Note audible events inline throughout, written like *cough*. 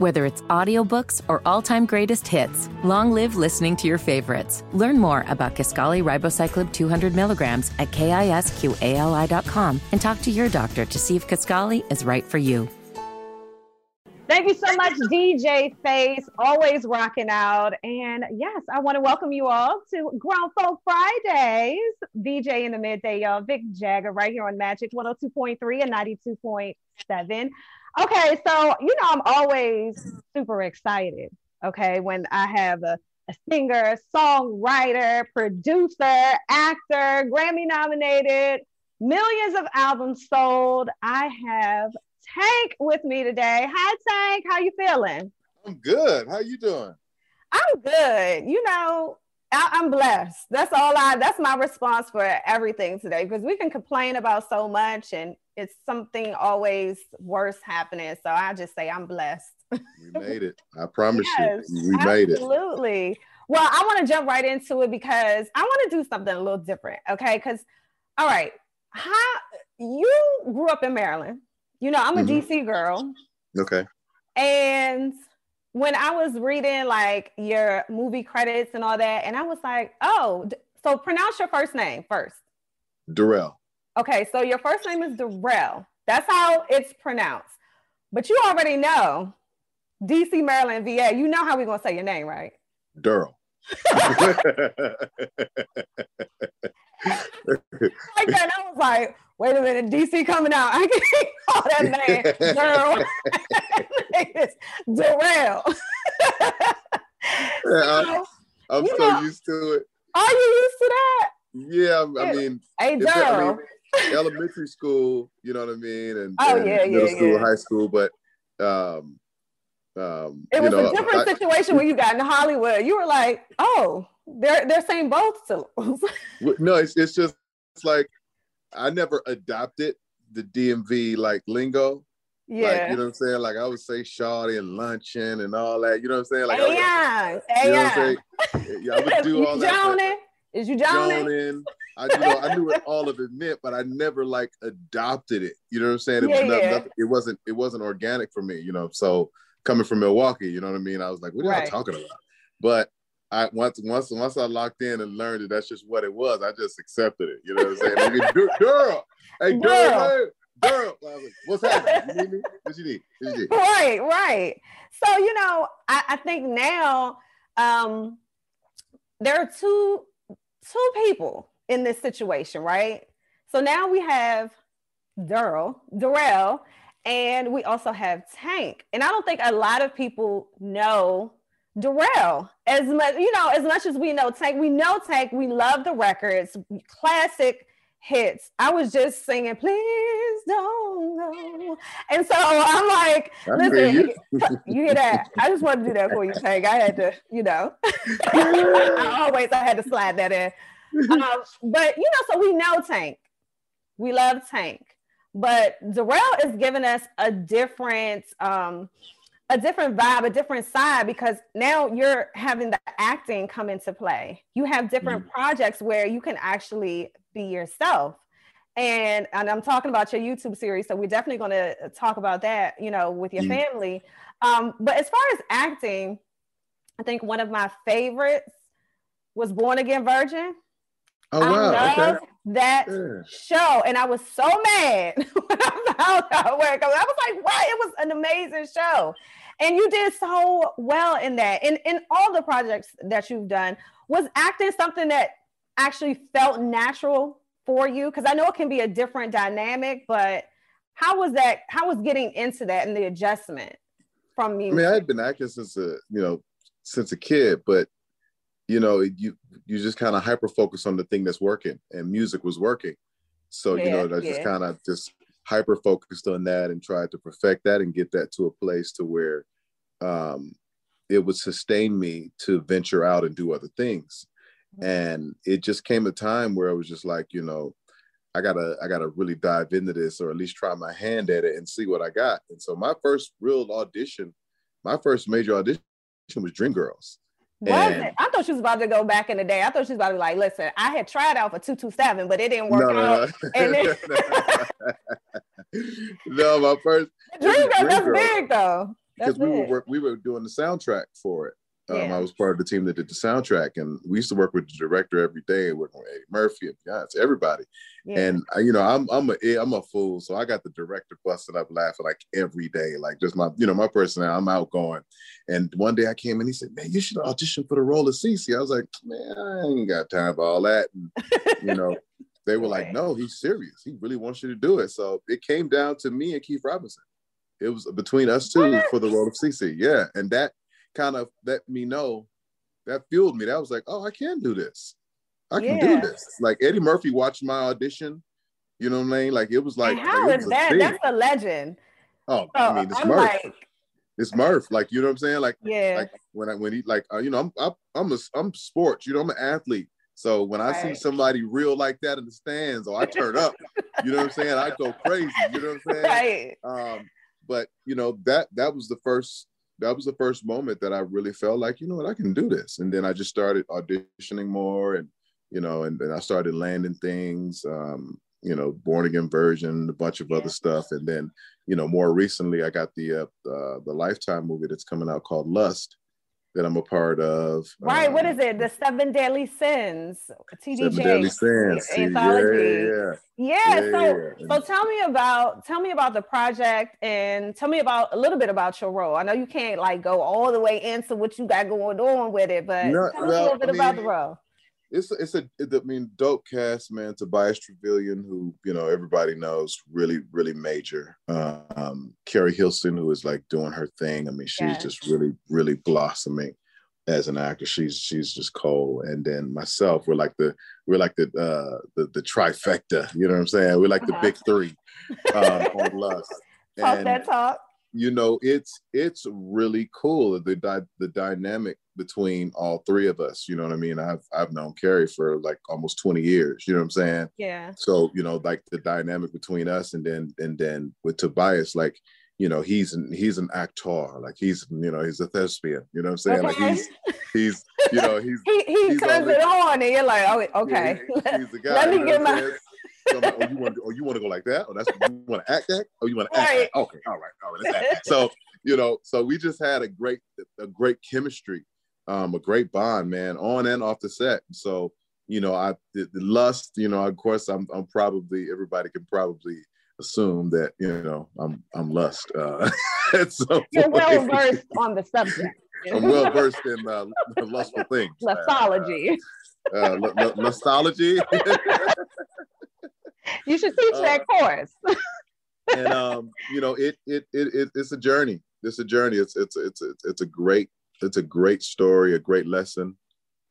Whether it's audiobooks or all-time greatest hits, long live listening to your favorites. Learn more about Kisqali Ribociclib 200 milligrams at kisqali.com and talk to your doctor to see if Kisqali is right for you. Thank you so much, DJ Face. Always rocking out. And yes, I want to welcome you all to Grown Folk Fridays. VJ in the midday, y'all. Vic Jagger right here on Magic 102.3 and 92.7. Okay, so you know, I'm always super excited. Okay, when I have a, a singer, songwriter, producer, actor, Grammy nominated, millions of albums sold. I have Tank with me today. Hi, Tank. How you feeling? I'm good. How you doing? I'm good. You know, I, am blessed. That's all I. That's my response for everything today because we can complain about so much, and it's something always worse happening. So I just say I'm blessed. We made it. I promise yes, you, we made it. Absolutely. Well, I want to jump right into it because I want to do something a little different. Okay, because all right, how you grew up in Maryland you know, I'm a mm-hmm. DC girl. Okay. And when I was reading like your movie credits and all that, and I was like, oh, so pronounce your first name first. Darrell. Okay, so your first name is Darrell. That's how it's pronounced. But you already know DC, Maryland, VA. You know how we're gonna say your name, right? Durrell. *laughs* *laughs* like that, I was like, wait a minute, DC coming out. *laughs* I can't call that *laughs* name girl. it's Darrell. I'm, I'm so know, used to it. Are you used to that? Yeah, I mean, hey, Darrell. I mean, *laughs* elementary school, you know what I mean, and, oh, and yeah, middle yeah, school, yeah. high school, but um, um, it was know, a different I, situation when you got in Hollywood. You were like, oh, they're they're saying both syllables. no, it's it's just it's like I never adopted the DMV like lingo. Yeah. Like, you know what I'm saying? Like I would say shawty and luncheon and all that. You know what I'm saying? Like hey, yeah. Hey, you know yeah. what I'm saying? Yeah, I would do *laughs* all that. Joning? Is you joning? Joning. I you know I knew what all of it meant, but I never like adopted it. You know what I'm saying? It Yeah, was not, yeah. nothing, it wasn't it wasn't organic for me, you know. So coming from Milwaukee, you know what I mean? I was like, what are Right. y'all talking about? But I once once once I locked in and learned that that's just what it was, I just accepted it. You know what I'm saying? Like, girl, hey girl, Girl. hey, girl. Like, What's happening? You need me? What you need? What you need? right, right. So you know, I, I think now um, there are two two people in this situation, right? So now we have Durrell, Darrell, and we also have Tank. And I don't think a lot of people know Darrell as much, you know, as much as we know Tank. We know Tank. We love the records, classic hits. I was just singing, please don't go. And so I'm like, listen, you. *laughs* you. hear that? I just wanted to do that for you, Tank. I had to, you know, *laughs* I *laughs* always I had to slide that in. Um, but you know, so we know Tank. We love Tank. But Darrell is giving us a different um a different vibe, a different side because now you're having the acting come into play. You have different projects where you can actually be yourself. And, and I'm talking about your YouTube series, so we're definitely going to talk about that, you know, with your Mm. family. Um, but as far as acting, I think one of my favorites was Born Again Virgin. Oh I wow. love Okay. that Yeah. show, and I was so mad *laughs* when I found out where it goes. I was like, "What? It was an amazing show." And you did so well in that. In in all the projects that you've done, was acting something that actually felt natural for you? Because I know it can be a different dynamic, but how was that? How was getting into that and the adjustment from me? I mean, I had been acting since a you know since a kid, but you know you you just kind of hyper focus on the thing that's working, and music was working. So you know, Yeah, I just kind of just hyper focused on that and tried to perfect that and get that to a place to where um, it would sustain me to venture out and do other things. Mm-hmm. And it just came a time where I was just like, you know, I gotta I gotta really dive into this or at least try my hand at it and see what I got. And so my first real audition, my first major audition was Dreamgirls. Was it? I thought she was about to go back in the day. I thought she was about to be like, listen, I had tried out for 227, but it didn't work No, no, out. no. And then *laughs* no, my first *laughs* Dreamgirls, that's Dreamgirls. big though. because we were we were doing the soundtrack for it. Um, yeah. I was part of the team that did the soundtrack, and we used to work with the director every day, working with Eddie Murphy and Beyonce, everybody. Yeah. And I, you know, I'm I'm a eh, I'm a fool, so I got the director busting up laughing like every day, like just my you know my personality. I'm outgoing, and one day I came in, he said, "Man, you should audition for the role of Cece." I was like, "Man, I ain't got time for all that." And you know, *laughs* they were like, "No, he's serious. He really wants you to do it." So it came down to me and Keith Robinson. It was between us two what? for the role of Cece. Yeah, and that kind of let me know that fueled me. That was like, oh, I can do this. I can yeah. do this. Like Eddie Murphy watched my audition. You know what I mean? Like it was like and how is that? That's a legend. Oh, so, I mean, it's I'm Murph. Like... It's Murph. Like you know what I'm saying? Like yeah. Like when I when he like uh, you know I'm I'm I'm a I'm sports. You know I'm an athlete. So when I see somebody real like that in the stands, or I turn up, you know what I'm saying? I go crazy. You know what I'm saying? *laughs* Right. Um, but you know that that was the first that was the first moment that I really felt like, you know what, I can do this. And then I just started auditioning more and, you know, and then I started landing things, um, you know, Born Again Virgin, a bunch of yeah. other stuff. And then, you know, more recently, I got the, uh, uh, the Lifetime movie that's coming out called Lust that I'm a part of. Right. Um, what is it? The Seven Deadly Sins. TDJ. Seven Deadly Sins. Anthology. Yeah, yeah. yeah. so yeah. so tell me about tell me about the project and tell me about a little bit about your role. I know you can't like go all the way into what you got going on with it, but no, tell well, me a little bit I mean, about the role it's a, it's a I mean dope cast man. Tobias Truvillion who you know everybody knows really really major. Um Keri Hilson who is like doing her thing. I mean she's yes. just really really blossoming as an actor she's she's just cold. And then myself we're like the we're like the uh the, the trifecta. You know what I'm saying? We're like the uh-huh. big three um, on *laughs* Lust. Talk and, that talk you know it's it's really cool the di- the dynamic between all three of us you know what i mean? I've i've known keri for like almost 20 years you know what i'm saying? Yeah. So you know like the dynamic between us and then and then with tobias like you know he's an he's an actor like he's you know he's a thespian you know what i'm saying? Okay. like he's he's you know he's *laughs* he, he turns it on and you're like oh okay. Yeah, he's *laughs* the guy let me get my like, oh, you want to, oh, you want to go like that? Oh, that's you want to act that? Oh, you want to act that? Okay, all right, all right, let's act that. *laughs* So, you know, so we just had a great, a great chemistry, um, a great bond, man, on and off the set. So, you know, I the, the lust, you know, of course, I'm, I'm probably everybody can probably assume that you know I'm I'm lust. Uh, *laughs* You're well versed on the subject. I'm well versed in uh, lustful things. Lustology. Uh, uh, l- l- lustology. *laughs* you should teach uh, that course. *laughs* and um, you know, it, it it it it's a journey. It's a journey. It's it's it's it's, it's a great it's a great story, a great lesson.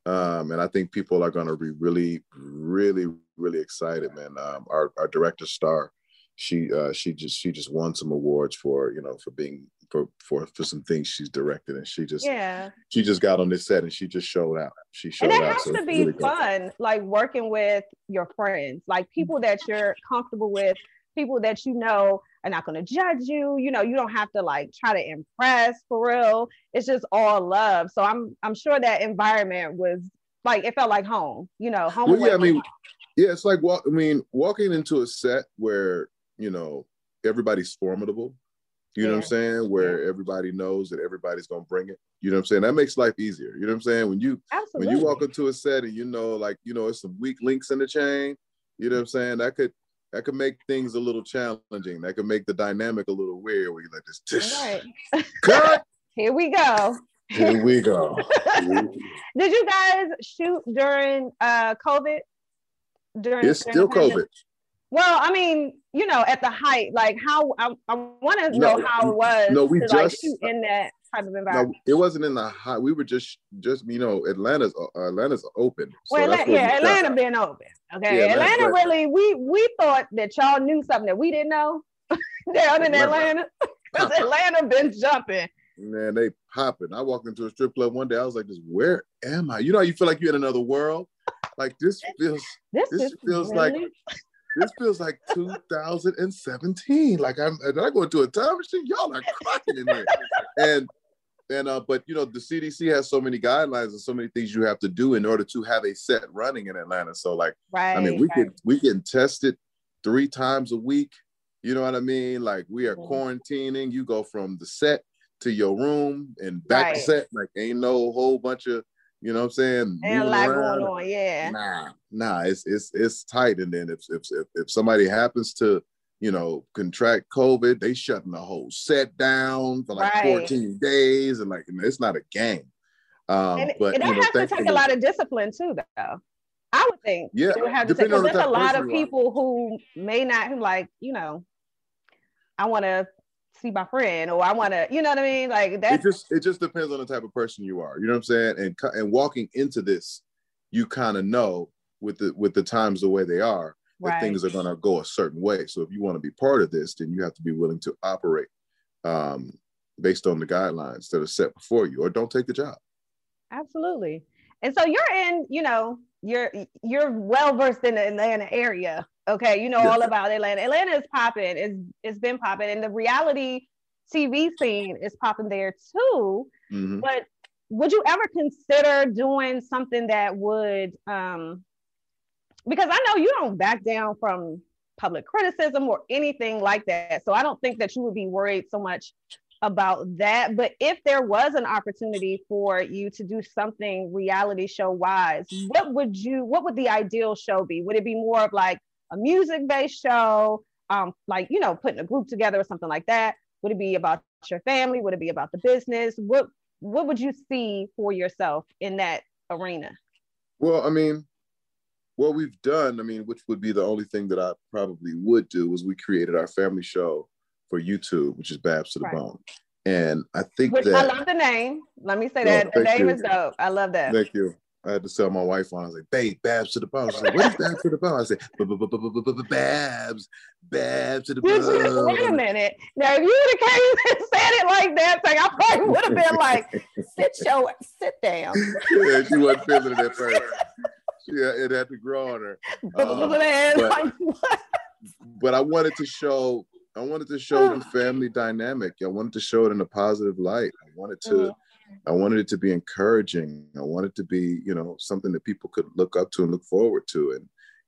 Um, and I think people are going to be really, really, really excited, man. Um, our our director star, she uh, she just she just won some awards for you know for being for for for some things she's directed, and she just yeah she just got on this set and she just showed out. She showed and it has to be really fun, cool. like working with your friends, like mm-hmm. people that you're comfortable with, people that you know are not going to judge you. You know, you don't have to like try to impress for real. It's just all love. So I'm I'm sure that environment was like it felt like home. You know, home. Well, yeah, I mean, home. yeah, it's like walk. I mean, walking into a set where you know everybody's formidable you know what I'm saying? Where yeah. everybody knows that everybody's gonna bring it. You know what I'm saying? That makes life easier. You know what I'm saying? When you Absolutely. when you walk into a set and you know, like, you know, it's some weak links in the chain, you know what I'm saying? That could that could make things a little challenging. That could make the dynamic a little weird where you're like this. Right. *laughs* Cut. Here we go. Here we go. *laughs* Did you guys shoot during uh COVID? During it's during still COVID. Well, I mean, you know, at the height, like how I, I want to know how it was. No, we to, just like, shoot in that type of environment. No, it wasn't in the high. We were just, just you know, Atlanta's uh, Atlanta's open. So well, yeah, Atlanta been open. Okay, yeah, Atlanta, Atlanta really. We we thought that y'all knew something that we didn't know *laughs* down in Atlanta *laughs* because Atlanta been jumping. Man, they popping. I walked into a strip club one day. I was like, "This, where am I?" You know, you feel like you're in another world. Like this *laughs* feels. This, this feels really? like this feels like 2017. Like I'm, and I go into a time machine. Y'all are cracking in there, and and uh, but you know the CDC has so many guidelines and so many things you have to do in order to have a set running in Atlanta. So like, right, I mean, we right. can we can test it three times a week. You know what I mean? Like we are quarantining. You go from the set to your room and back Right. to set. Like ain't no whole bunch of, you know what I'm saying? And a lot going on, yeah. Nah, nah, it's it's it's tight. And then if if if, if somebody happens to, you know, contract COVID, they shutting the whole set down for like Right. 14 days. And like it's not a game. Um, and but you that know, has to take a lot of discipline too, though. I would think Yeah, it would have to take because the there's a lot of people who may not who like, you know, I want to see my friend or I want to, you know what I mean? Like it that's just it just depends on the type of person you are. You know what I'm saying? And and walking into this, you kind of know with the with the times the way they are that right. things are going to go a certain way. So if you want to be part of this, then you have to be willing to operate um, based on the guidelines that are set before you, or don't take the job. Absolutely. And so you're in, you know, you're you're well versed in the Atlanta area. Okay, you know Yeah. all about Atlanta. Atlanta is popping. It's it's been popping, and the reality TV scene is popping there too. Mhm. But would you ever consider doing something that would um because I know you don't back down from public criticism or anything like that. So I don't think that you would be worried so much about that. But if there was an opportunity for you to do something reality show wise, what would you what would the ideal show be? Would it be more of like a music based show? Um, like you know, putting a group together or something like that? Would it be about your family? Would it be about the business? What what would you see for yourself in that arena? Well, I mean, what we've done, I mean, which would be the only thing that I probably would do, was we created our family show for YouTube, which is Babs to the Right. Bone. And I think Which I love the name. Let me say Oh, that the name you. is dope. I love that. Thank you. I had to tell my wife on. I was like, "Babe, Babs to the bone." She's like, "What is Babs to the bone?" I said, "Babs, Babs to the bone." wait a minute. Now, if you would have came and said it like that, like, I probably would have been like, sit your, sit down. *laughs* yeah, she wasn't feeling it at first. Yeah, it had to grow on her. Uh, *laughs* but- But I wanted to show, I wanted to show the *sighs* family dynamic. I wanted to show it in a positive light. I wanted to, Mhm. I wanted it to be encouraging. I wanted to be, you know, something that people could look up to and look forward to, and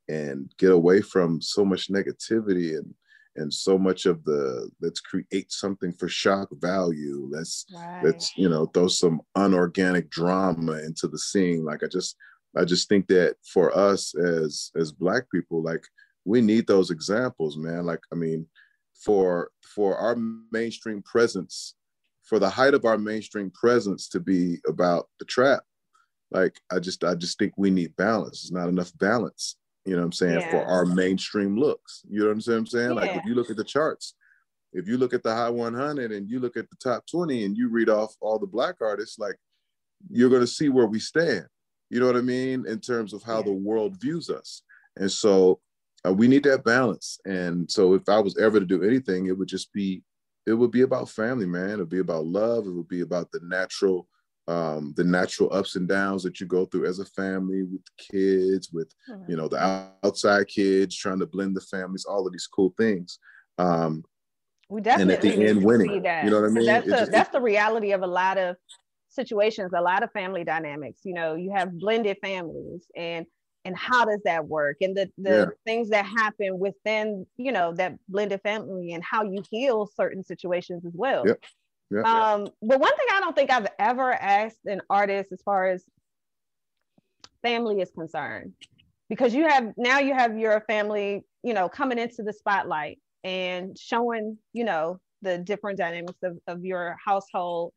and get away from so much negativity and and so much of the let's create something for shock value. Let's Right. let's you know throw some unorganic drama into the scene like i just i just think that for us as as black people like we need those examples man. Like i mean for for our mainstream presence for the height of our mainstream presence to be about the trap like i just i just think we need balance. There's not enough balance you know what i'm saying for our mainstream looks. You know what i'm saying, saying? like if you look at the charts if you look at the high 100 and you look at the top 20 and you read off all the black artists like you're going to see where we stand you know what i mean in terms of how Yeah. the world views us and so uh, we need that balance and so if i was ever to do anything it would just be it would be about family man it would be about love it would be about the natural um, the natural ups and downs that you go through as a family with kids with you know the outside kids trying to blend the families all of these cool things um, we and definitely at the end winning. see that. You know what I mean? That's It the, just- that's the reality of a lot of situations, a lot of family dynamics. You know, you have blended families and and how does that work? And the the Yeah. things that happen within, you know, that blended family and how you heal certain situations as well. Yep. Yeah. Um, but one thing I don't think I've ever asked an artist as far as family is concerned, because you have now you have your family, you know, coming into the spotlight and showing, you know, the different dynamics of, of your household.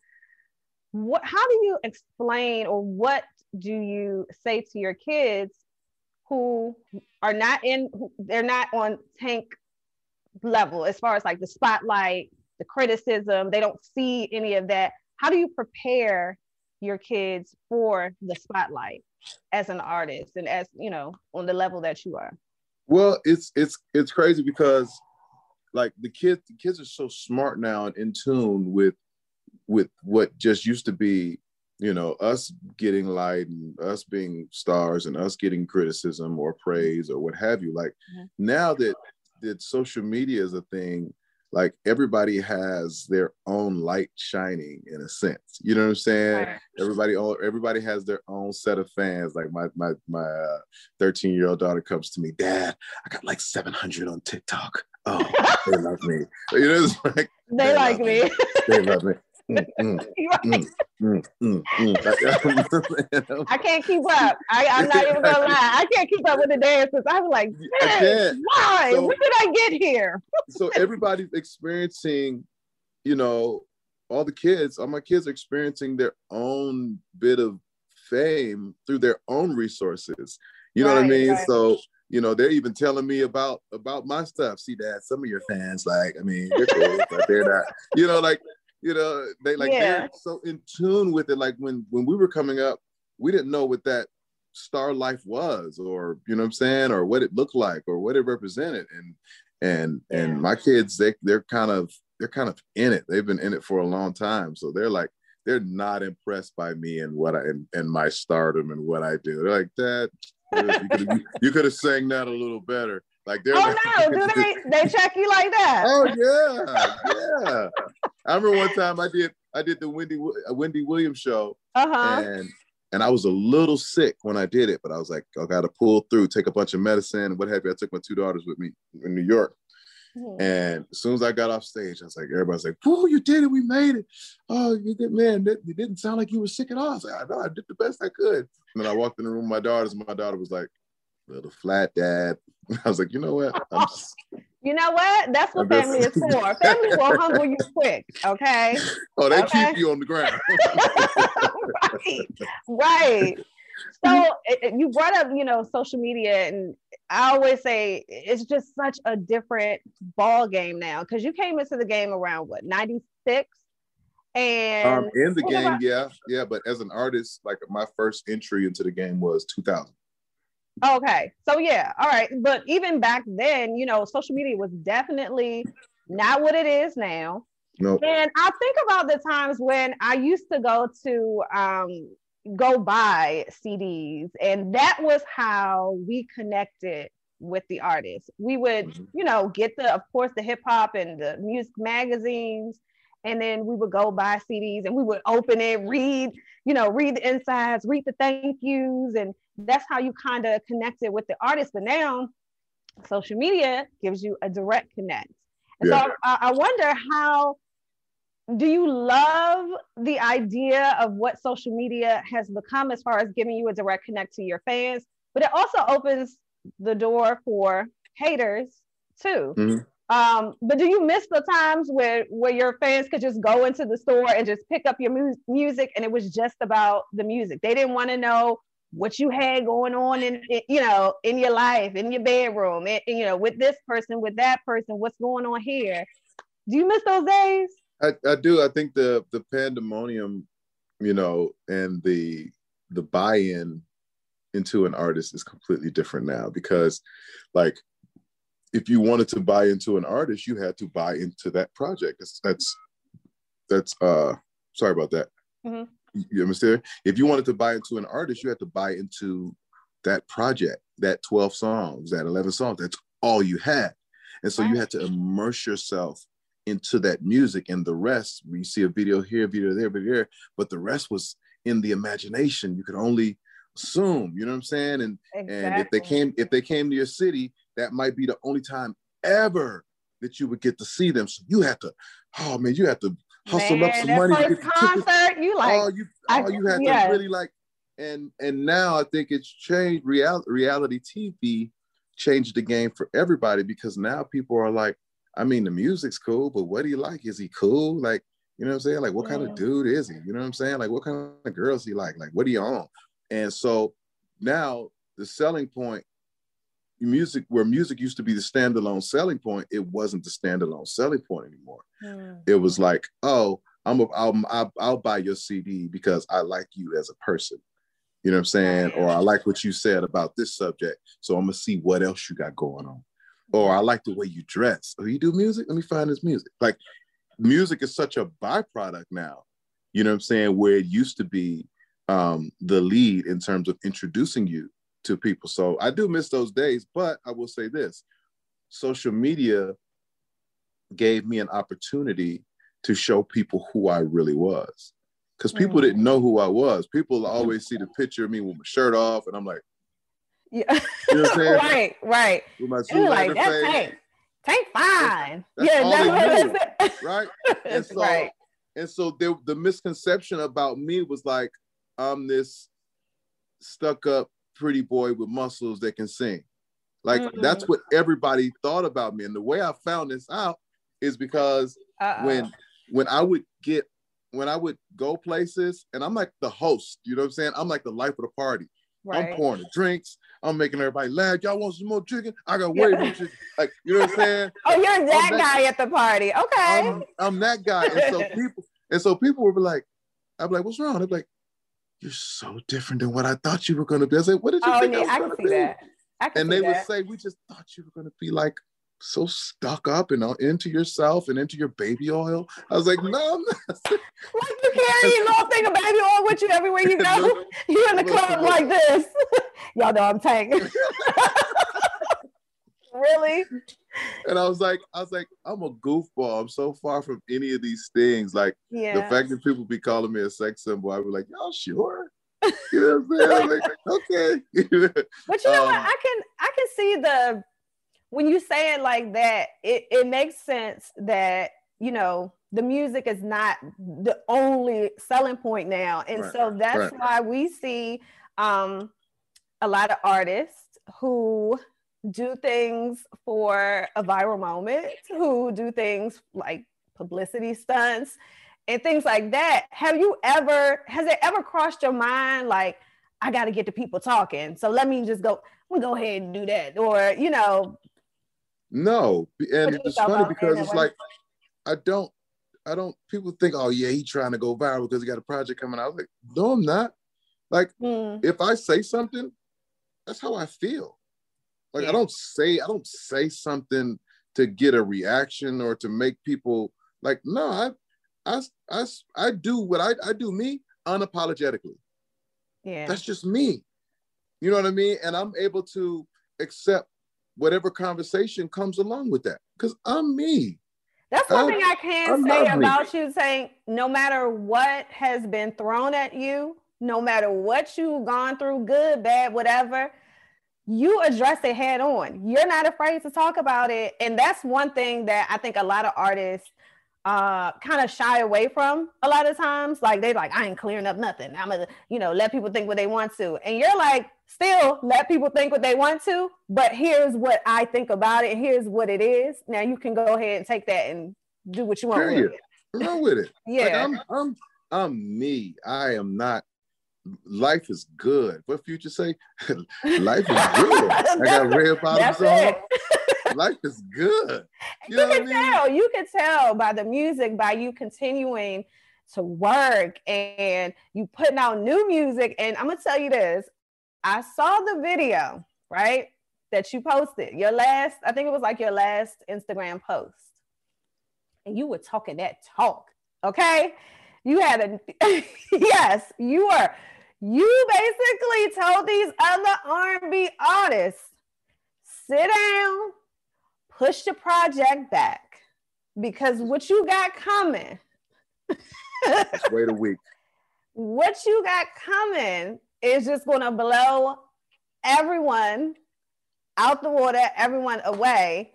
What how do you explain or what do you say to your kids who are not in they're not on tank level as far as like the spotlight, the criticism, they don't see any of that. How do you prepare your kids for the spotlight as an artist and as you know on the level that you are? Well, it's it's it's crazy because like the kids the kids are so smart now and in tune with with what just used to be, you know, us getting light and us being stars and us getting criticism or praise or what have you. Like Mhm. now that that social media is a thing, like everybody has their own light shining in a sense. You know what I'm saying? everybody all everybody has their own set of fans like my my my 13 year old daughter comes to me dad i got like 700 on tiktok oh they love me you know it's like They They like love me. they love me *laughs* mm, mm, mm, mm, mm. *laughs* I can't keep up. I, am not even gonna *laughs* lie. I can't keep up with the dances. I'm like, why? So, when did I get here? so everybody's experiencing, you know, all the kids, all my kids are experiencing their own bit of fame through their own resources. You know right, what I mean? Right. So you know, they're even telling me about about my stuff. See, Dad, some of your fans, like, I mean, they're cool, but they're not, you know, like, you know, they like yeah. they're so in tune with it. Like when when we were coming up, we didn't know what that star life was, or you know what I'm saying, or what it looked like, or what it represented. And and yeah. and my kids, they they're kind of they're kind of in it. They've been in it for a long time, so they're like they're not impressed by me and what I and, and my stardom and what I do. They're like, that. you could have sang that a little better. Like they're oh no, *laughs* do they they check you like that? Oh yeah, yeah. I remember one *laughs* time I did I did the Wendy Wendy Williams show, uh-huh. and and I was a little sick when I did it, but I was like, I got to pull through, take a bunch of medicine, what have you. I took my two daughters with me in New York, mm-hmm. and as soon as I got off stage, I was like, everybody's like, "Oh, you did it! We made it! Oh, you did, man! That, it didn't sound like you were sick at all." I was like, "I know, I did the best I could." And then I walked in the room with my daughters, and my daughter was like, little flat dad. *laughs* I was like, you know what? Just, *laughs* you know what? That's what family is for. *laughs* Family will humble you quick, okay? Oh, they okay? keep you on the ground. right, right. So it, you brought up, you know, social media, and I always say it's just such a different ball game now because you came into the game around what ninety six. And um, in the game, about- yeah, yeah. But as an artist, like my first entry into the game was 2000. Okay. So yeah, all right. But even back then, you know, social media was definitely not what it is now. Nope. And I think about the times when I used to go to um, go buy CDs, and that was how we connected with the artists. We would, mm-hmm. you know, get the, of course, the hip hop and the music magazines, and then we would go buy CDs and we would open it, read, you know, read the insides, read the thank yous, and that's how you kind of connected with the artist. But now social media gives you a direct connect. And yeah. so I, I wonder how do you love the idea of what social media has become as far as giving you a direct connect to your fans, but it also opens the door for haters too. Mm-hmm. Um, but do you miss the times where where your fans could just go into the store and just pick up your mu- music and it was just about the music? They didn't want to know what you had going on in, in, you know in your life in your bedroom and, you know with this person with that person what's going on here? Do you miss those days? I, I do. I think the the pandemonium you know and the the buy-in into an artist is completely different now because like if you wanted to buy into an artist you had to buy into that project that's that's that's uh sorry about that mm-hmm. You understand? If you wanted to buy into an artist, you had to buy into that project, that 12 songs, that 11 songs. That's all you had. And so you had to immerse yourself into that music and the rest, we see a video here, a video there, video there, but the rest was in the imagination. You could only assume, you know what I'm saying? And exactly. and if they came, if they came to your city, that might be the only time ever that you would get to see them. So you had to, oh man, you had to hustle Man, up some money. First concert, you like all you all oh, you had to really like and and now I think it's changed real, reality TV changed the game for everybody because now people are like, I mean, the music's cool, but what do you like? Is he cool? Like, you know what I'm saying? Like, what yeah. kind of dude is he? You know what I'm saying? Like, what kind of girls he like? Like, what are you on? And so now the selling point music where music used to be the standalone selling point it wasn't the standalone selling point anymore. Mm. it was like oh i'm a, I'll, I'll, I'll buy your cd because i like you as a person. You know what i'm saying? Or i like what you said about this subject so i'm gonna see what else you got going on. Or i like the way you dress. Oh you do music? Let me find this music. Like music is such a byproduct now you know what i'm saying where it used to be um, the lead in terms of introducing you to people. So I do miss those days, but I will say this social media gave me an opportunity to show people who I really was. Because people mm. didn't know who I was. People always see the picture of me with my shirt off, and I'm like, yeah, you know *laughs* right, right. With my You're like, that's Tank. Tank fine. That's, *laughs* that's yeah, that's, right. *laughs* And so, right. and so there, the misconception about me was like I'm this stuck up pretty boy with muscles that can sing. Like mm-hmm. that's what everybody thought about me. And the way I found this out is because Uh-oh. when when I would get when I would go places and I'm like the host, you know what I'm saying? I'm like the life of the party. Right. I'm pouring the drinks. I'm making everybody laugh. Y'all want some more chicken? I got way more *laughs* chicken. Like, you know what I'm saying? *laughs* Oh, you're that, that guy at the party. Okay. I'm, I'm that guy. And so *laughs* people, and so people would be like, I'd be like, what's wrong? They'd be like, you're so different than what I thought you were going to be. I said, what did you oh, think yeah, I was I can see be? that. I can and they that. would say, we just thought you were going to be like so stuck up and all into yourself and into your baby oil. I was like, no, I'm not. *laughs* like you carry a little thing of baby oil with you everywhere you *laughs* go. *laughs* You're in the club like this. Y'all know I'm tanking. Really? And I was like, I was like, I'm a goofball. I'm so far from any of these things. Like yeah. the fact that people be calling me a sex symbol, I be like, y'all sure? You know what I'm saying? Like, okay. *laughs* but you know um, what? I can I can see the when you say it like that, it, it makes sense that, you know, the music is not the only selling point now. And right, so that's right. why we see um, a lot of artists who do things for a viral moment, who do things like publicity stunts and things like that. Have you ever, has it ever crossed your mind like, I got to get the people talking. So let me just go, we go ahead and do that. Or, you know, no, and it's funny because it's like I don't, I don't. People think, oh yeah, he's trying to go viral because he got a project coming out. I was like, no, I'm not. Like, mm. if I say something, that's how I feel. Like, yeah. I don't say, I don't say something to get a reaction or to make people like. No, I, I, I, I do what I, I do me unapologetically. Yeah, that's just me. You know what I mean? And I'm able to accept whatever conversation comes along with that because I'm me. That's one I, thing I can I say about me. you saying no matter what has been thrown at you, no matter what you've gone through, good, bad, whatever, you address it head on. You're not afraid to talk about it. And that's one thing that I think a lot of artists uh kind of shy away from a lot of times. Like they like, I ain't clearing up nothing. I'm gonna, you know, let people think what they want to. And you're like, still let people think what they want to, but here's what I think about it. Here's what it is. Now you can go ahead and take that and do what you want Period. with it. Run with it. *laughs* yeah. Like I'm I'm I'm me. I am not life is good. What future say? *laughs* life is good. I *laughs* got red bottoms on. *laughs* life is good. You, you can I mean? tell. You can tell by the music, by you continuing to work and you putting out new music. And I'm gonna tell you this: I saw the video, right, that you posted. Your last, I think it was like your last Instagram post, and you were talking that talk. Okay, you had a yes, you were. You basically told these other R&B artists, sit down, push the project back because what you got coming. Let's wait a week. *laughs* What you got coming is just going to blow everyone out the water, everyone away.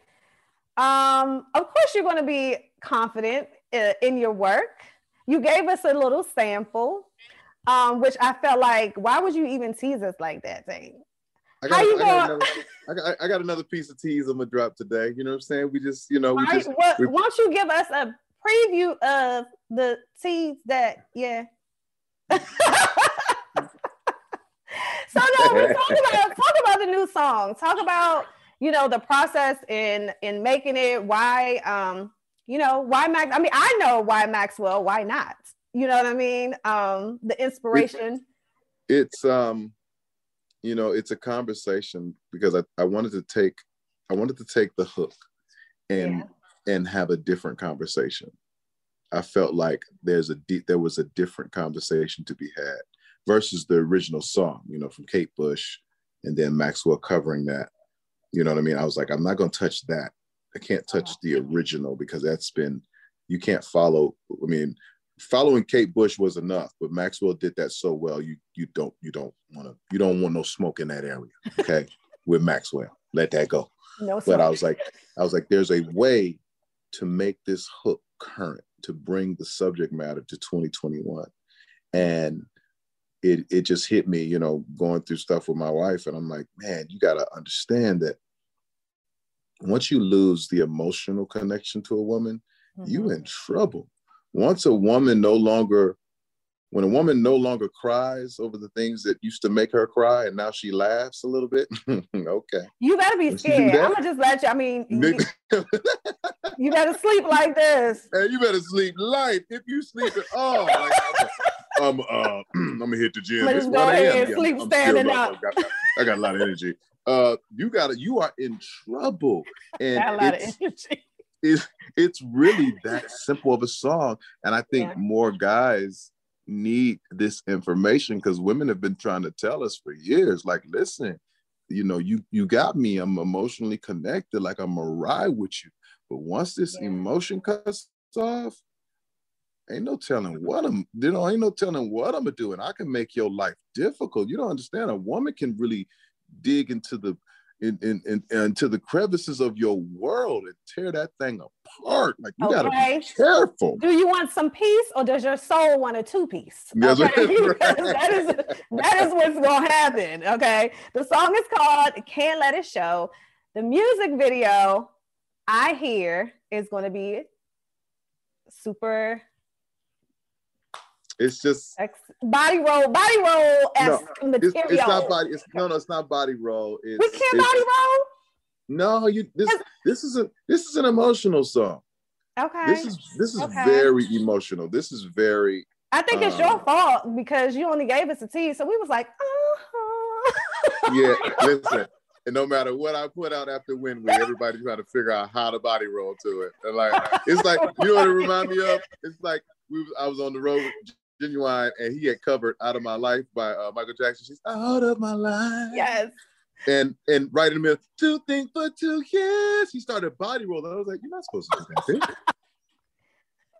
Um, of course, you're going to be confident in, in your work. You gave us a little sample, um, which I felt like, why would you even tease us like that, thing? I got, How you I got, another, I, got, I got another piece of tease I'm gonna drop today. You know what I'm saying? We just, you know, we just. Well, we, why don't you give us a preview of the tease that, yeah. *laughs* so no, talk about talk about the new song. Talk about you know the process in in making it. Why um you know why Max? I mean I know why Maxwell. Why not? You know what I mean? Um the inspiration. It, it's um you know, it's a conversation because I, I wanted to take I wanted to take the hook and yeah. and have a different conversation. I felt like there's a deep there was a different conversation to be had versus the original song, you know, from Kate Bush and then Maxwell covering that. You know what I mean? I was like, I'm not gonna touch that. I can't touch the original because that's been you can't follow. I mean, following Kate Bush was enough, but Maxwell did that so well. You you don't you don't want to you don't want no smoke in that area. Okay, *laughs* with Maxwell, let that go. No, but I was like I was like, there's a way to make this hook current. to bring the subject matter to 2021. And it it just hit me, you know, going through stuff with my wife, and I'm like, man, you gotta understand that once you lose the emotional connection to a woman, mm-hmm. you in trouble. Once a woman no longer when a woman no longer cries over the things that used to make her cry and now she laughs a little bit *laughs* okay. You better be *laughs* scared. i'm gonna just let you i mean *laughs* you, you, better sleep like this. Hey you better sleep light. If you sleep at all like, I'm, uh, I'm gonna *clears throat* hit the gym. Let's go ahead. And sleep I'm, standing up, I got, I got a lot of energy. Uh you gotta you are in trouble. And a lot of energy it's, it's really *laughs* that simple of a song and i think yeah. more guys need this information because women have been trying to tell us for years like listen you know you you got me i'm emotionally connected like i'm a ride with you but once this yeah. emotion cuts off ain't no telling what i'm you know ain't no telling what i'm doing i can make your life difficult you don't understand a woman can really dig into the in, in, in, into the crevices of your world and tear that thing apart. Like you okay. gotta be careful. Do you want some peace or does your soul want a two piece? *laughs* Okay? Right. *laughs* that is that is what's gonna happen. Okay. The song is called Can't Let It Show. The music video I hear is gonna be super it's just body roll, body roll no, it's, it's, not body. It's no, no, it's not body roll. It's, we can't body roll. No, you. This this is a this is an emotional song. Okay. This is this is okay. very emotional. This is very. I think it's um, your fault because you only gave us a T, so we was like, uh-huh. yeah. *laughs* Listen, and no matter what I put out after When We, everybody's trying to figure out how to body roll to it. And like, it's like you know what it remind me of? It's like we I was on the road Ginuwine, and he had covered "Out of My Life" by uh, Michael Jackson. She's out of my life. Yes. And and right in the middle, two things for two years. He started body rolling. I was like, you're not supposed to do that. *laughs*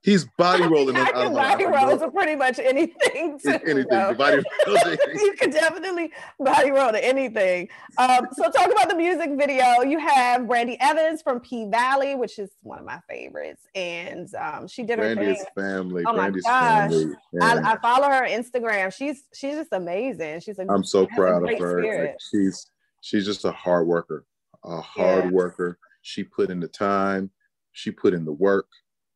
He's body *laughs* rolling. I can body rolls are pretty much anything. Too, anything. Body *laughs* you can definitely body roll to anything. Um, so talk about the music video. You have Brandee Evans from P Valley, which is one of my favorites, and um, she did her Brandee's family. Oh Brandee's my gosh, family. I, I, follow her Instagram. She's she's just amazing. She's a, I'm so proud of her. Like, she's she's just a hard worker, a hard yeah. worker. She put in the time. She put in the work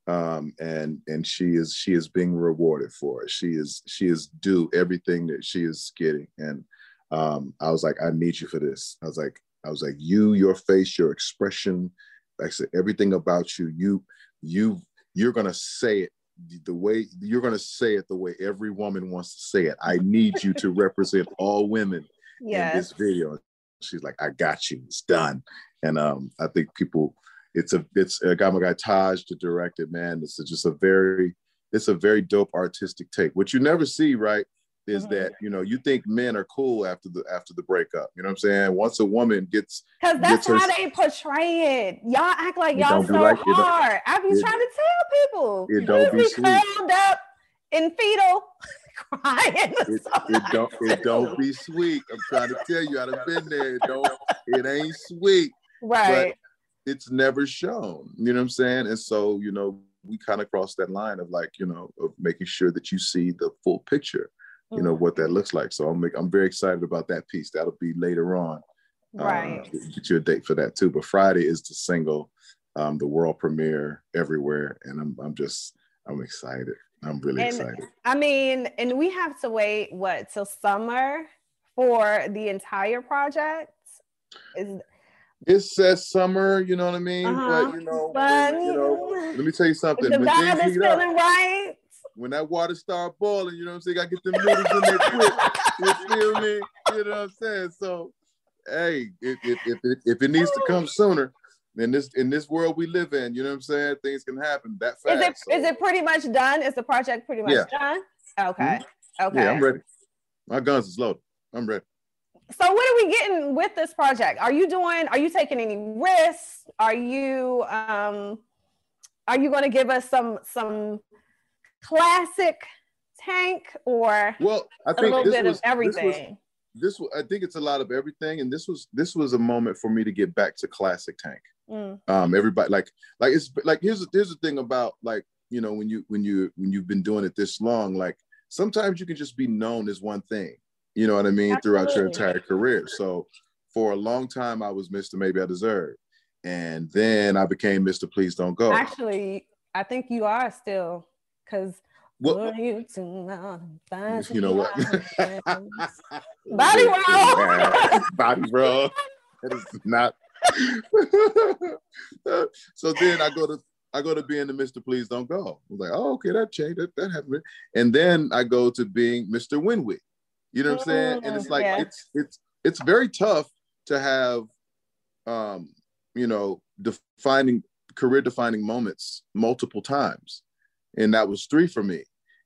um, and and she is she is being rewarded for it. She is she is due everything that she is getting. And um, I was like, I need you for this. I was like, I was like, you, your face, your expression, like I said, everything about you, you, you, you're gonna say it the way you're gonna say it the way every woman wants to say it. I need you to represent all women yes. in this video. She's like, I got you. It's done. And um, I think people it's a it's I got my guy Taj to direct it, man. It's just a very it's a very dope artistic take. What you never see, right, is mm-hmm. that you know you think men are cool after the after the breakup. You know what I'm saying? Once a woman gets because that's gets how her, they portray it. Y'all act like y'all so like, hard. I be it, trying to tell people. It don't be, be curled up in fetal. *laughs* crying. It, it, don't it don't be sweet. I'm trying to tell you, I've been there. It don't it ain't sweet. Right it's never shown. You know what I'm saying? And so, you know, we kind of cross that line of like, you know, of making sure that you see the full picture, you know, what that looks like. So I'm I'm very excited about that piece. That'll be later on. Uh, right. Uh, get you a date for that too. But Friday is the single, um, the world premiere everywhere, and I'm I'm just I'm excited. I'm really and, excited. I mean, and we have to wait what till summer for the entire project. Is it says summer, you know what I mean? Uh-huh. But you know, but, you know, let me tell you something. The is feeling up, right. When that water start boiling, you know what I'm saying? I get them noodles in there quick. You feel me? You know what I'm saying? So, hey, if if if it, if it needs to come sooner, in this in this world we live in, you know what I'm saying? Things can happen that fast. Is it so. is it pretty much done? Is the project pretty much yeah. done? Okay. Mm-hmm. Okay. Yeah, I'm ready. My guns is loaded. I'm ready so what are we getting with this project? Are you doing, are you taking any risks? Are you um are you going to give us some some classic tank or well I think a little bit was, of everything? This was, this was, I think it's a lot of everything, and this was this was a moment for me to get back to classic tank. Mm. Um, everybody like like it's like here's here's the thing about like you know, when you when you when you've been doing it this long, like sometimes you can just be known as one thing. You know what I mean? Absolutely. Throughout your entire career. So for a long time, I was Mr. Maybe I Deserve. And then I became Mr. Please Don't Go. Actually, I think you are still because what? You, you know what? Body roll. Body roll. That is not. *laughs* so then I go to I go to being the Mr. Please Don't Go. I was like, oh, okay, that changed. That, that happened. And then I go to being Mr. When We. You know what I'm saying? And it's like yeah. it's it's it's very tough to have um, you know, defining career defining moments multiple times. And that was three for me.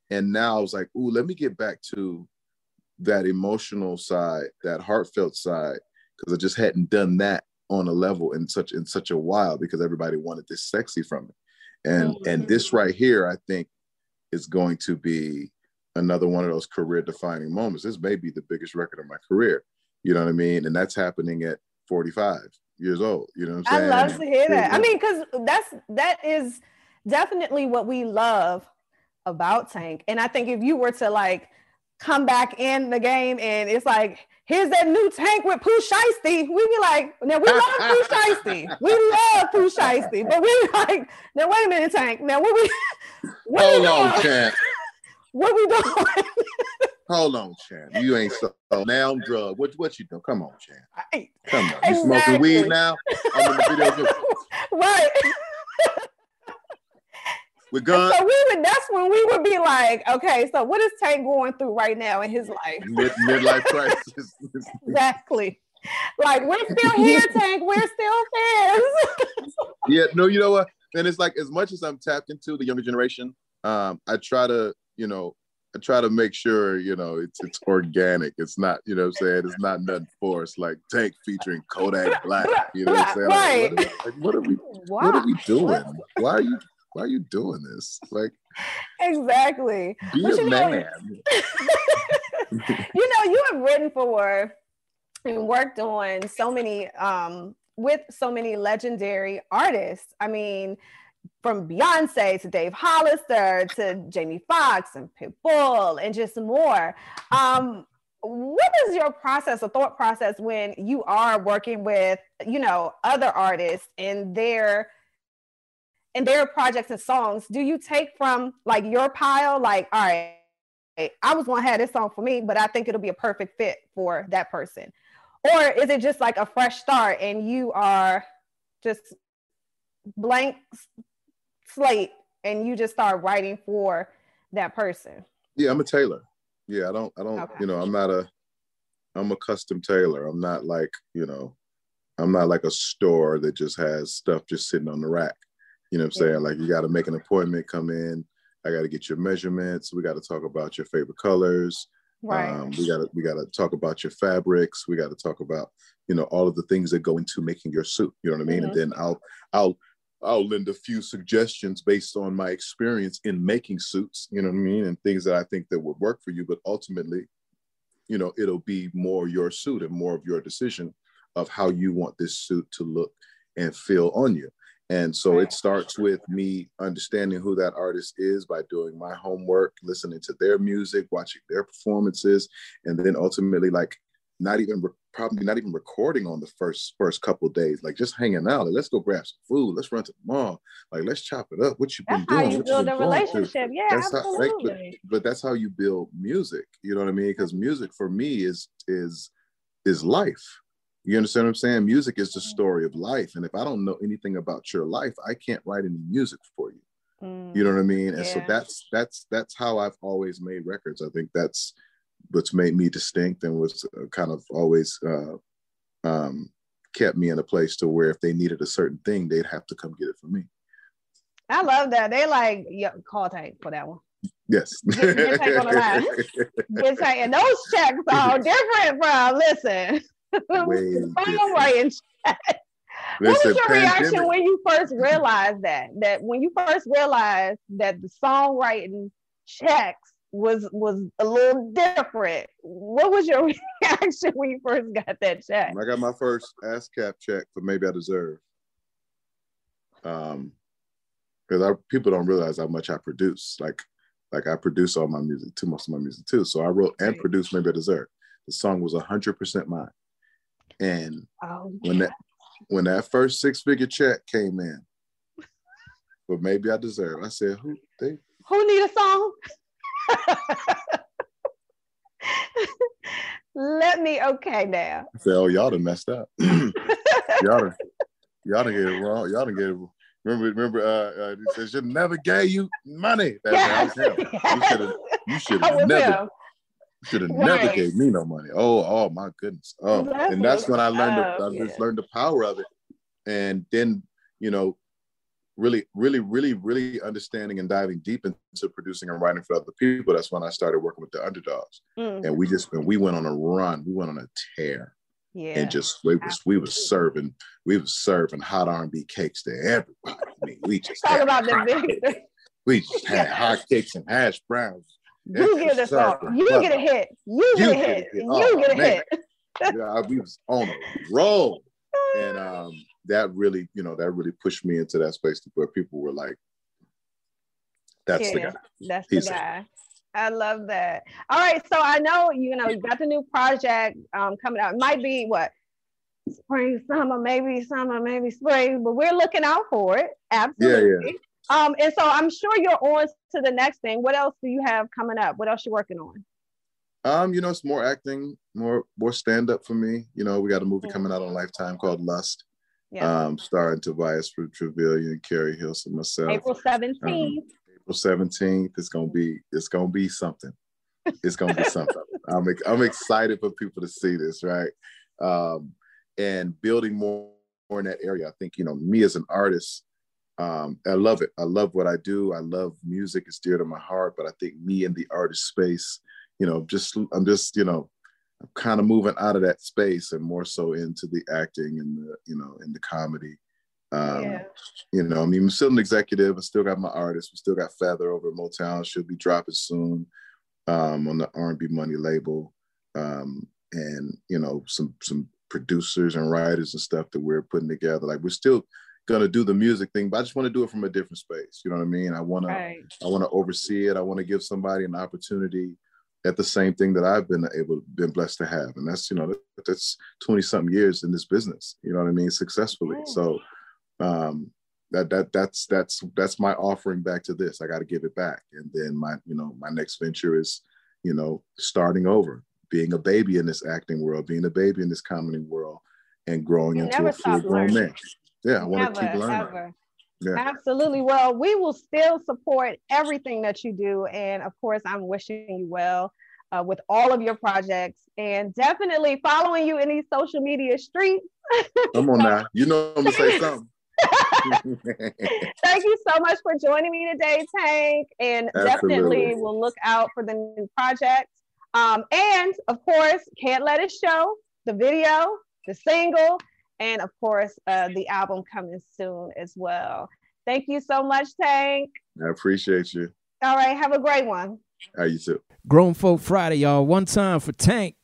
And now I was like, ooh, let me get back to that emotional side, that heartfelt side, because I just hadn't done that on a level in such in such a while because everybody wanted this sexy from it. And mm-hmm. and this right here, I think, is going to be another one of those career defining moments. This may be the biggest record of my career. You know what I mean? And that's happening at 45 years old. You know what I'm saying? I love to hear that. I mean, because that's that is definitely what we love about Tank. And I think if you were to like come back in the game and it's like, here's that new tank with Pooh Shiesty, we'd be like, now we love Pooh *laughs* Shiesty. We love Pooh Shiesty. But we like, now wait a minute, Tank. Now what we *laughs* what Hold we on, Champ. What we doing? Hold on, Champ. You ain't so now I'm drug. What what you doing? Come on, Champ. Come on. You exactly. smoking weed now? I'm in the video. *laughs* right. We're gone. So we would. That's when we would be like, okay, so what is Tank going through right now in his life? Mid, midlife *laughs* crisis. exactly. Like we're still *laughs* here, Tank. We're still fans. yeah. No, you know what? And it's like as much as I'm tapped into the younger generation, um, I try to, you know, I try to make sure, you know, it's it's organic. It's not, you know I'm saying? It's not nothing forced, like Tank featuring Kodak Black. You know what I'm saying? Right. Like, what, are we, like, what are we what are we doing? Why are you why are you doing this? Like, exactly. Be but a man. Know, *laughs* you know, you have written for and worked on so many um, with so many legendary artists. I mean, from Beyonce to Dave Hollister to Jamie Foxx and Pitbull and just more. Um, what is your process, a thought process when you are working with, you know, other artists and their and their projects and songs, do you take from like your pile, like, all right, I was gonna have this song for me, but I think it'll be a perfect fit for that person? Or is it just like a fresh start and you are just blank slate and you just start writing for that person? Yeah, I'm a tailor. Yeah, I don't, I don't, okay. you know, I'm not a, I'm a custom tailor. I'm not like, you know, I'm not like a store that just has stuff just sitting on the rack. You know what I'm saying? Like you got to make an appointment, come in. I got to get your measurements. We got to talk about your favorite colors. Right. Um, we got to we got to talk about your fabrics. We got to talk about you know all of the things that go into making your suit. You know what I mean? Mm-hmm. And then I'll I'll I'll lend a few suggestions based on my experience in making suits. You know what I mean? And things that I think that would work for you. But ultimately, you know, it'll be more your suit and more of your decision of how you want this suit to look and feel on you. And so it starts with me understanding who that artist is by doing my homework, listening to their music, watching their performances, and then ultimately like not even probably not even recording on the first first couple days, like just hanging out. Like, let's go grab some food. Let's run to the mall. Like let's chop it up. What you been that's doing? How you build a relationship. Yeah, that's absolutely. How, right? but, but that's how you build music. You know what I mean? Because music for me is is is life you understand what I'm saying? Music is the mm-hmm. story of life. And if I don't know anything about your life, I can't write any music for you. Mm, you know what I mean? And yeah. so that's that's that's how I've always made records. I think that's what's made me distinct and was uh, kind of always uh, um, kept me in a place to where if they needed a certain thing, they'd have to come get it from me. I love that. They like yeah, call tank for that one. Yes. Get, get tank on the *laughs* line. Get tank, and those checks are different from listen. *laughs* chat. What was your reaction when you first realized that? That when you first realized that the songwriting checks was was a little different. What was your *laughs* reaction when you first got that check? I got my first ASCAP check for maybe I deserve. Um, because people don't realize how much I produce. Like, like I produce all my music too, most of my music too. So I wrote and produced Maybe I Deserve. The song was hundred percent mine. And oh, yeah. when that when that first six figure check came in, but maybe I deserve. I said, who they who need a song? Let me okay now. I said, oh, y'all done messed up. *clears throat* y'all done, y'all done get it wrong. Y'all done get it Remember, remember, uh, uh, he says, "Should never gave you money." Yes. him. Yes. You should have never, should have right. never gave me no money. Oh, oh my goodness. Oh, and that's when I learned, oh, the, yeah. I just learned the power of it, and then you know, really, really, really, really understanding and diving deep into producing and writing for other people. That's when I started working with the underdogs, mm. and we just and we went on a run. We went on a tear yeah. and just we was we was serving we was serving hot R&B cakes to everybody. I mean, we just talk about the We just *laughs* had hot cakes and hash browns. You get a song. You get a hit. You, get a hit. You oh, get a hit. yeah, we was on a roll, and um, that really, you know, that really pushed me into that space where people were like, "That's yeah, the guy. That's He's the guy." I love that. All right, so I know you know you got the new project um, coming out. It might be what spring, summer, maybe summer, maybe spring, but we're looking out for it. Absolutely. Yeah, yeah. Um, and so I'm sure you're on to the next thing. What else do you have coming up? What else you working on? Um, you know, it's more acting, more more stand up for me. You know, we got a movie coming out on Lifetime called Lust. Yeah. Um, starring Tobias Truvillion, Keri Hilson, myself. April 17th. Um, April 17th. It's gonna be it's gonna be something. It's gonna be something. *laughs* I'm I'm excited for people to see this, right? Um, and building more, more in that area. I think you know me as an artist. Um, I love it. I love what I do. I love music. It's dear to my heart. But I think me in the artist space, you know, just I'm just you know, kind of moving out of that space and more so into the acting and the you know in the comedy um, yeah. You know, I mean, I'm still an executive. I still got my artist. We still got Feather over at Motown. She'll be dropping soon um, on the R&B Money label, um, and you know, some some producers and writers and stuff that we're putting together. Like we're still gonna do the music thing, but I just want to do it from a different space. You know what I mean? I want right. to I want to oversee it. I want to give somebody an opportunity at the same thing that I've been able been blessed to have, and that's you know that's twenty something years in this business. You know what I mean? Successfully. So um, that that that's that's that's my offering back to this. I got to give it back, and then my you know my next venture is you know starting over, being a baby in this acting world, being a baby in this comedy world, and growing you into a full grown man. Yeah, I want to keep learning. Ever. Yeah. Absolutely. Well, we will still support everything that you do, and of course, I'm wishing you well. Uh, with all of your projects and definitely following you in these social media streets. *laughs* Come on now. You know I'm gonna say something. *laughs* Thank you so much for joining me today, Tank. And Absolutely. definitely we'll look out for the new project. Um, and of course, Can't Let It Show, the video, the single, and of course, uh, the album coming soon as well. Thank you so much, Tank. I appreciate you. All right. Have a great one. How you too? Grown Folk Friday, y'all. One time for Tank.